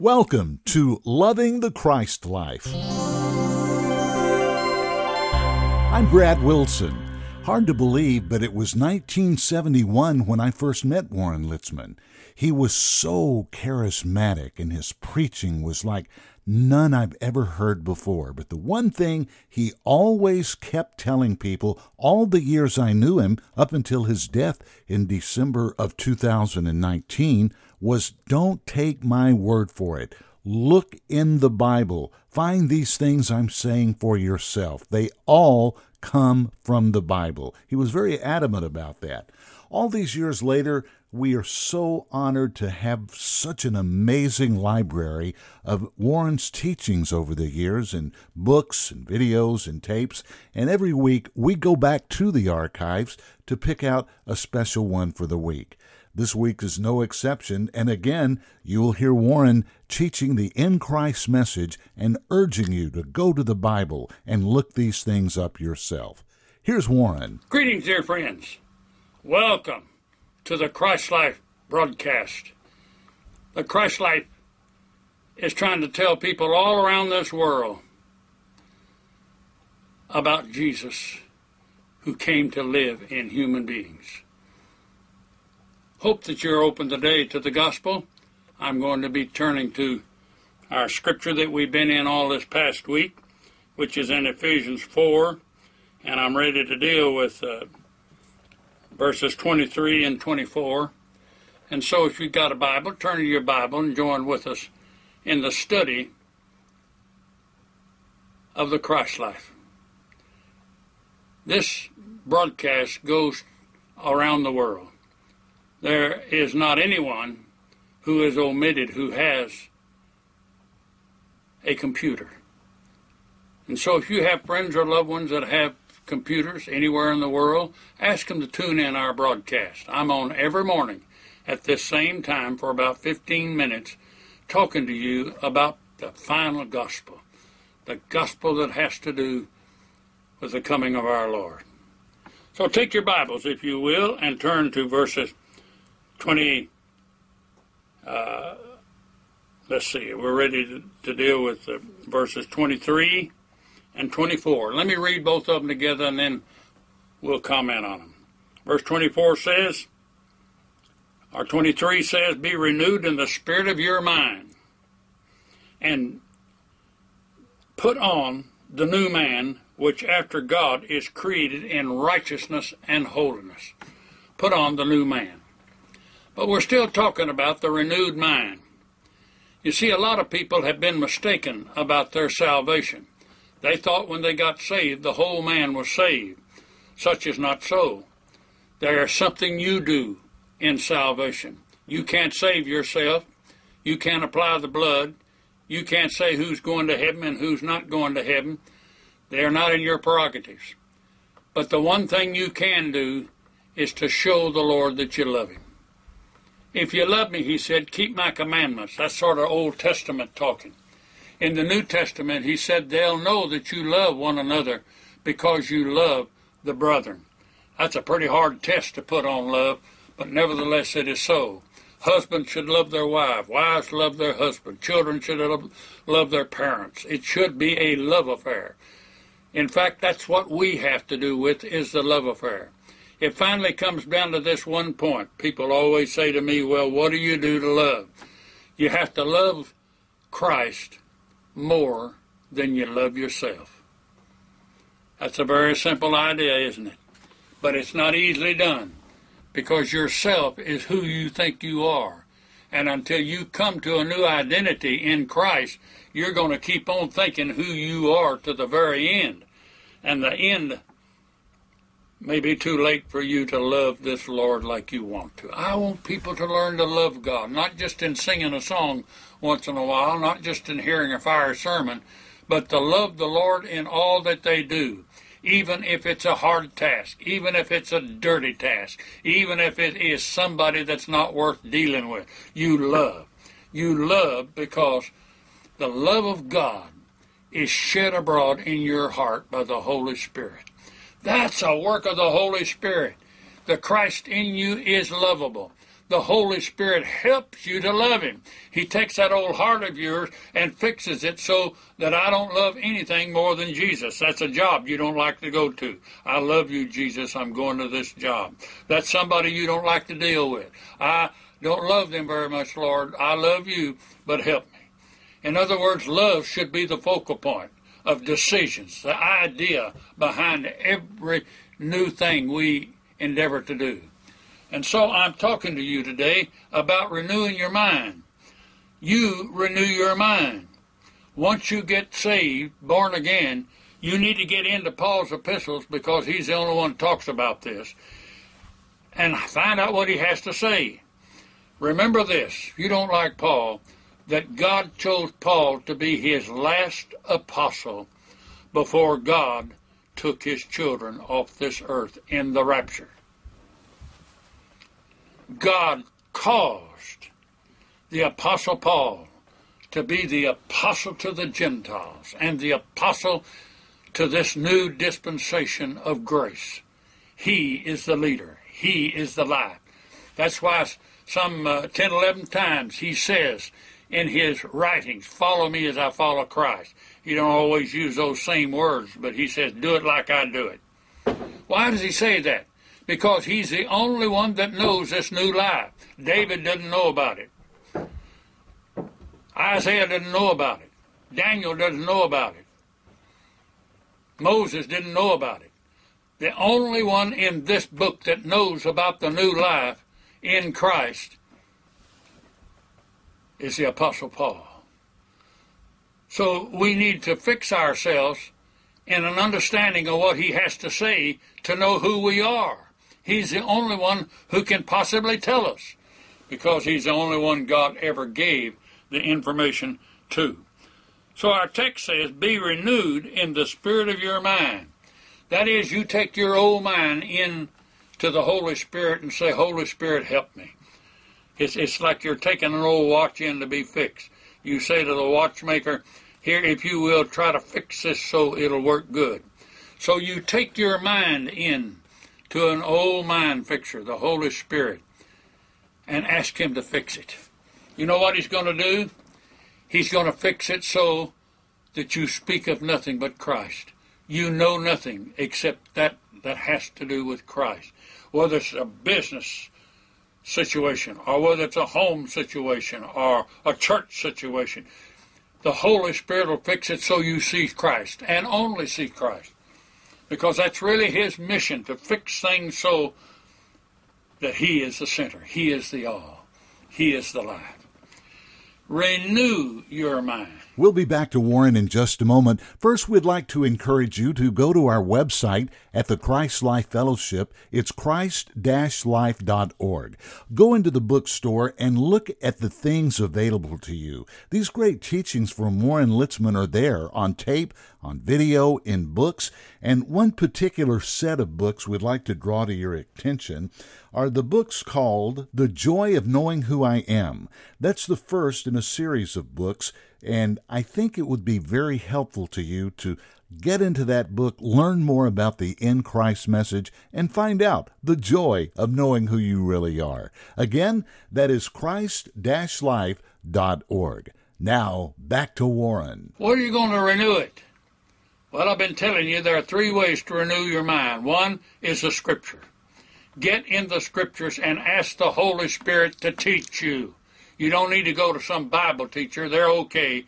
Welcome to Loving the Christ Life. I'm Brad Wilson. Hard to believe, but it was 1971 when I first met Warren Litzman. He was so charismatic, and his preaching was like none I've ever heard before. But the one thing he always kept telling people all the years I knew him, up until his death in December of 2019, was don't take my word for it. Look in the Bible. Find these things I'm saying for yourself. They all come from the Bible. He was very adamant about that. All these years later, we are so honored to have such an amazing library of Warren's teachings over the years and books and videos and tapes. And every week we go back to the archives to pick out a special one for the week. This week is no exception, and again, you will hear Warren teaching the in Christ message and urging you to go to the Bible and look these things up yourself. Here's Warren. Greetings, dear friends. Welcome to the Christ Life broadcast. The Christ Life is trying to tell people all around this world about Jesus who came to live in human beings. Hope that you're open today to the gospel. I'm going to be turning to our scripture that we've been in all this past week, which is in Ephesians 4, and I'm ready to deal with uh, verses 23 and 24. And so, if you've got a Bible, turn to your Bible and join with us in the study of the Christ life. This broadcast goes around the world there is not anyone who is omitted who has a computer. And so if you have friends or loved ones that have computers anywhere in the world, ask them to tune in our broadcast. I'm on every morning at this same time for about 15 minutes talking to you about the final gospel, the gospel that has to do with the coming of our Lord. So take your Bibles, if you will, and turn to verses 20, uh, let's see, we're ready to, to deal with the verses 23 and 24. Let me read both of them together and then we'll comment on them. Verse 24 says, or 23 says, Be renewed in the spirit of your mind and put on the new man, which after God is created in righteousness and holiness. Put on the new man. But we're still talking about the renewed mind. You see, a lot of people have been mistaken about their salvation. They thought when they got saved, the whole man was saved. Such is not so. There is something you do in salvation. You can't save yourself. You can't apply the blood. You can't say who's going to heaven and who's not going to heaven. They are not in your prerogatives. But the one thing you can do is to show the Lord that you love Him. If you love me, he said, keep my commandments. That's sort of Old Testament talking. In the New Testament, he said, they'll know that you love one another because you love the brethren. That's a pretty hard test to put on love, but nevertheless it is so. Husbands should love their wife. Wives love their husband. Children should love, their parents. It should be a love affair. In fact, that's what we have to do with is the love affair it finally comes down to this one point. People always say to me, well, what do you do to love? You have to love Christ more than you love yourself. That's a very simple idea, isn't it? But it's not easily done because yourself is who you think you are. And until you come to a new identity in Christ, you're going to keep on thinking who you are to the very end. And the end may be too late for you to love this Lord like you want to. I want people to learn to love God, not just in singing a song once in a while, not just in hearing a fire sermon, but to love the Lord in all that they do, even if it's a hard task, even if it's a dirty task, even if it is somebody that's not worth dealing with. You love. You love because the love of God is shed abroad in your heart by the Holy Spirit. That's a work of the Holy Spirit. The Christ in you is lovable. the Holy Spirit helps you to love Him. He takes that old heart of yours and fixes it so that I don't love anything more than Jesus. That's a job you don't like to go to. I love you, Jesus. I'm going to this job. That's somebody you don't like to deal with. I don't love them very much, Lord. I love you, but help me. In other words, love should be the focal point of decisions, the idea behind every new thing we endeavor to do. And so I'm talking to you today about renewing your mind. You renew your mind. Once you get saved, born again, you need to get into Paul's epistles because he's the only one who talks about this and find out what he has to say. Remember this, you don't like Paul, that God chose Paul to be his last apostle before God took his children off this earth in the rapture. God caused the Apostle Paul to be the apostle to the Gentiles and the apostle to this new dispensation of grace. He is the leader, He is the light. That's why some uh, 10, 11 times he says in his writings, Follow me as I follow Christ. He don't always use those same words, but he says, Do it like I do it. Why does he say that? Because he's the only one that knows this new life. David doesn't know about it. Isaiah doesn't know about it. Daniel doesn't know about it. Moses didn't know about it. The only one in this book that knows about the new life in Christ is the Apostle Paul. So we need to fix ourselves in an understanding of what he has to say to know who we are. He's the only one who can possibly tell us because he's the only one God ever gave the information to. So our text says, Be renewed in the spirit of your mind. That is, you take your old mind in to the Holy Spirit and say, Holy Spirit, help me. It's, it's like you're taking an old watch in to be fixed. You say to the watchmaker, here, if you will, try to fix this so it'll work good. So you take your mind in to an old mind fixer, the Holy Spirit, and ask Him to fix it. You know what He's going to do? He's going to fix it so that you speak of nothing but Christ. You know nothing except that that has to do with Christ. Whether it's a business situation, or whether it's a home situation, or a church situation, the Holy Spirit will fix it so you see Christ and only see Christ. Because that's really His mission to fix things so that He is the center, He is the all, He is the life. Renew your mind. We'll be back to Warren in just a moment. First, we'd like to encourage you to go to our website at the Christ Life Fellowship. It's christ-life.org. Go into the bookstore and look at the things available to you. These great teachings from Warren Litzman are there on tape, on video, in books, and one particular set of books we'd like to draw to your attention are the books called The Joy of Knowing Who I Am. That's the first in a series of books and I think it would be very helpful to you to get into that book, learn more about the in Christ message, and find out the joy of knowing who you really are. Again, that is Christ life.org. Now, back to Warren. What are you going to renew it? Well, I've been telling you there are three ways to renew your mind. One is the Scripture. Get in the Scriptures and ask the Holy Spirit to teach you. You don't need to go to some Bible teacher. They're okay.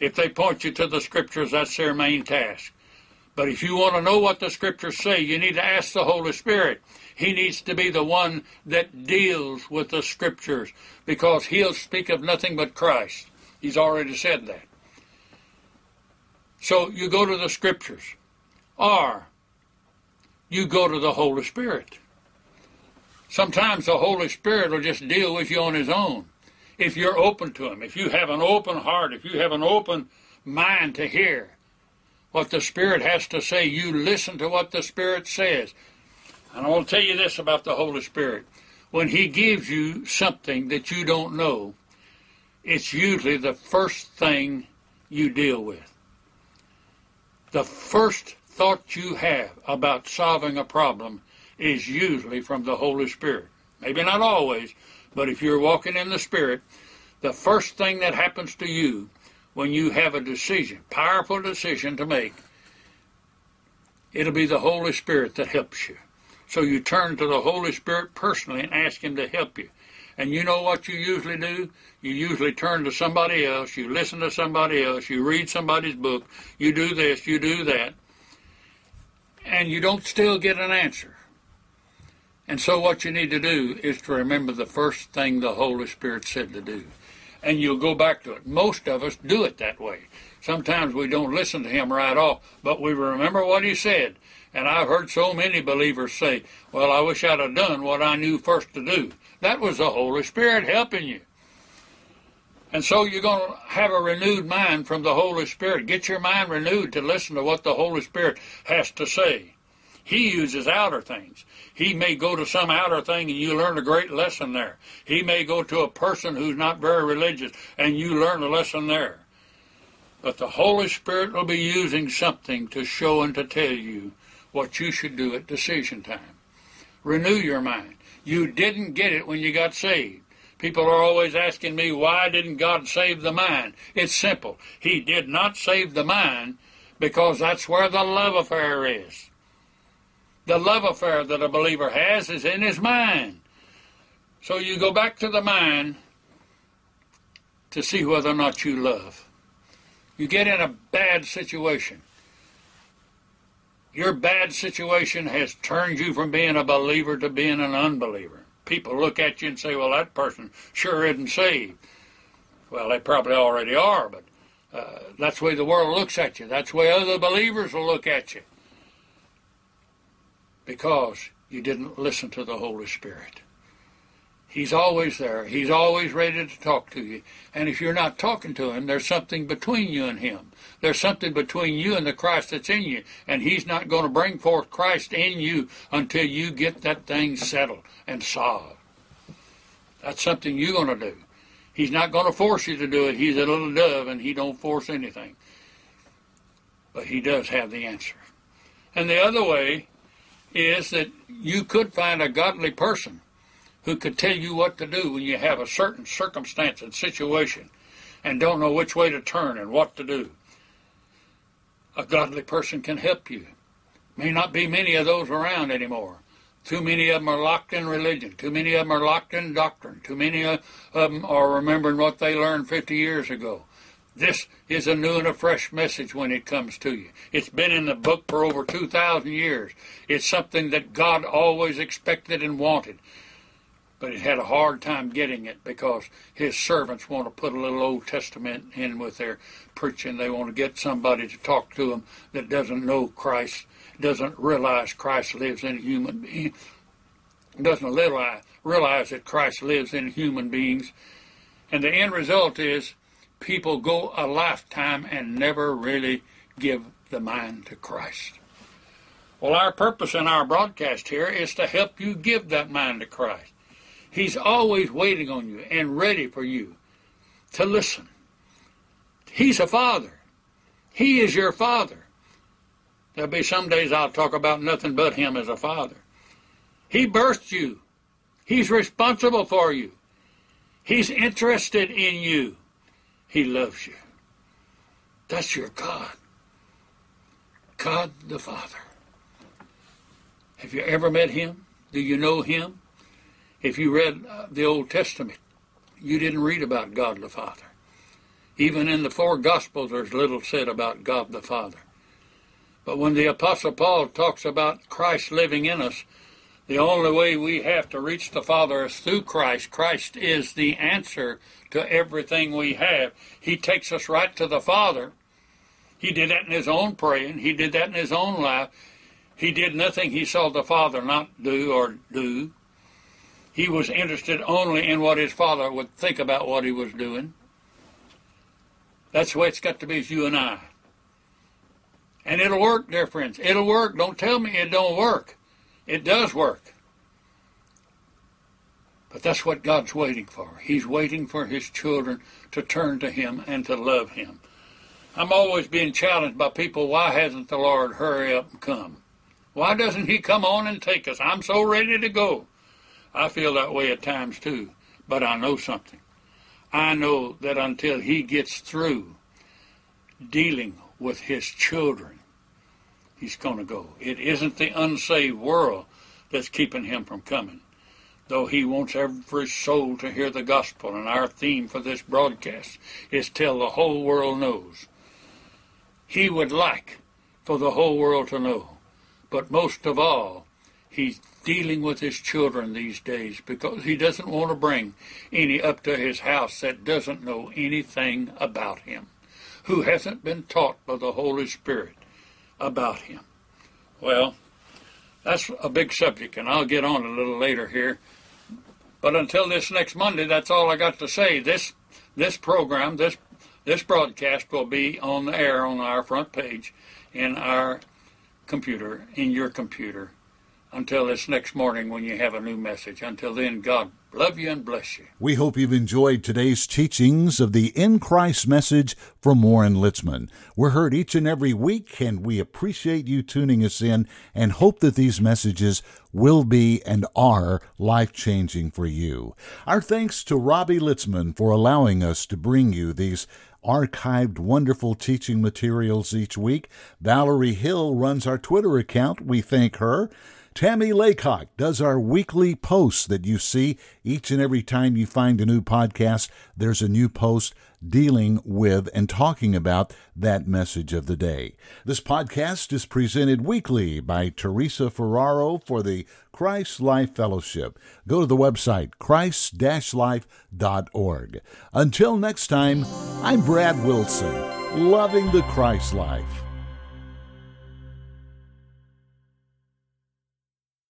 If they point you to the scriptures, that's their main task. But if you want to know what the scriptures say, you need to ask the Holy Spirit. He needs to be the one that deals with the scriptures because he'll speak of nothing but Christ. He's already said that. So you go to the scriptures or you go to the Holy Spirit. Sometimes the Holy Spirit will just deal with you on his own if you're open to Him, if you have an open heart, if you have an open mind to hear what the Spirit has to say, you listen to what the Spirit says. And I want to tell you this about the Holy Spirit. When He gives you something that you don't know, it's usually the first thing you deal with. The first thought you have about solving a problem is usually from the Holy Spirit. Maybe not always, But if you're walking in the Spirit, the first thing that happens to you when you have a decision, powerful decision to make, it'll be the Holy Spirit that helps you. So you turn to the Holy Spirit personally and ask Him to help you. And you know what you usually do? You usually turn to somebody else, you listen to somebody else, you read somebody's book, you do this, you do that, and you don't still get an answer. And so what you need to do is to remember the first thing the Holy Spirit said to do. And you'll go back to it. Most of us do it that way. Sometimes we don't listen to him right off, but we remember what he said. And I've heard so many believers say, Well, I wish I'd have done what I knew first to do. That was the Holy Spirit helping you. And so you're going to have a renewed mind from the Holy Spirit. Get your mind renewed to listen to what the Holy Spirit has to say. He uses outer things. He may go to some outer thing and you learn a great lesson there. He may go to a person who's not very religious and you learn a lesson there. But the Holy Spirit will be using something to show and to tell you what you should do at decision time. Renew your mind. You didn't get it when you got saved. People are always asking me, why didn't God save the mind? It's simple. He did not save the mind because that's where the love affair is. The love affair that a believer has is in his mind. So you go back to the mind to see whether or not you love. You get in a bad situation. Your bad situation has turned you from being a believer to being an unbeliever. People look at you and say, well, that person sure isn't saved. Well, they probably already are, but uh, that's the way the world looks at you. That's the way other believers will look at you because you didn't listen to the Holy Spirit. He's always there. He's always ready to talk to you. And if you're not talking to him, there's something between you and him. There's something between you and the Christ that's in you. And he's not going to bring forth Christ in you until you get that thing settled and solved. That's something you're going to do. He's not going to force you to do it. He's a little dove and he don't force anything. But he does have the answer. And the other way is that you could find a godly person who could tell you what to do when you have a certain circumstance and situation and don't know which way to turn and what to do. A godly person can help you. May not be many of those around anymore. Too many of them are locked in religion. Too many of them are locked in doctrine. Too many of them are remembering what they learned 50 years ago. This is a new and a fresh message when it comes to you. It's been in the book for over 2,000 years. It's something that God always expected and wanted. But it had a hard time getting it because his servants want to put a little Old Testament in with their preaching. They want to get somebody to talk to them that doesn't know Christ, doesn't realize Christ lives in a human being, doesn't realize, realize that Christ lives in human beings. And the end result is people go a lifetime and never really give the mind to Christ. Well, our purpose in our broadcast here is to help you give that mind to Christ. He's always waiting on you and ready for you to listen. He's a father. He is your father. There'll be some days I'll talk about nothing but him as a father. He birthed you. He's responsible for you. He's interested in you. He loves you. That's your God. God the Father. Have you ever met him? Do you know him? If you read uh, the Old Testament, you didn't read about God the Father. Even in the four Gospels, there's little said about God the Father. But when the Apostle Paul talks about Christ living in us, the only way we have to reach the Father is through Christ. Christ is the answer to everything we have. He takes us right to the Father. He did that in his own praying. He did that in his own life. He did nothing he saw the Father not do or do. He was interested only in what his Father would think about what he was doing. That's the way it's got to be as you and I. And it'll work, dear friends. It'll work. Don't tell me it don't work. It does work. But that's what God's waiting for. He's waiting for His children to turn to Him and to love Him. I'm always being challenged by people, why hasn't the Lord hurry up and come? Why doesn't He come on and take us? I'm so ready to go. I feel that way at times too. But I know something. I know that until he gets through dealing with his children, he's going to go. It isn't the unsaved world that's keeping him from coming, though he wants every soul to hear the gospel. And our theme for this broadcast is Till the Whole World Knows. He would like for the whole world to know, but most of all, he's dealing with his children these days because he doesn't want to bring any up to his house that doesn't know anything about him, who hasn't been taught by the Holy Spirit about him. Well, that's a big subject, and I'll get on a little later here. But until this next Monday, that's all I got to say. This this program, this this broadcast will be on the air on our front page in our computer, in your computer, until this next morning when you have a new message. Until then, God love you and bless you. We hope you've enjoyed today's teachings of the In Christ message from Warren Litzman. We're heard each and every week, and we appreciate you tuning us in and hope that these messages will be and are life changing for you. Our thanks to Robbie Litzman for allowing us to bring you these archived wonderful teaching materials each week. Valerie Hill runs our Twitter account. We thank her. Tammy Laycock does our weekly posts that you see each and every time you find a new podcast. There's a new post dealing with and talking about that message of the day. This podcast is presented weekly by Teresa Ferraro for the Christ Life Fellowship. Go to the website christ-life.org. Until next time, I'm Brad Wilson, loving the Christ life.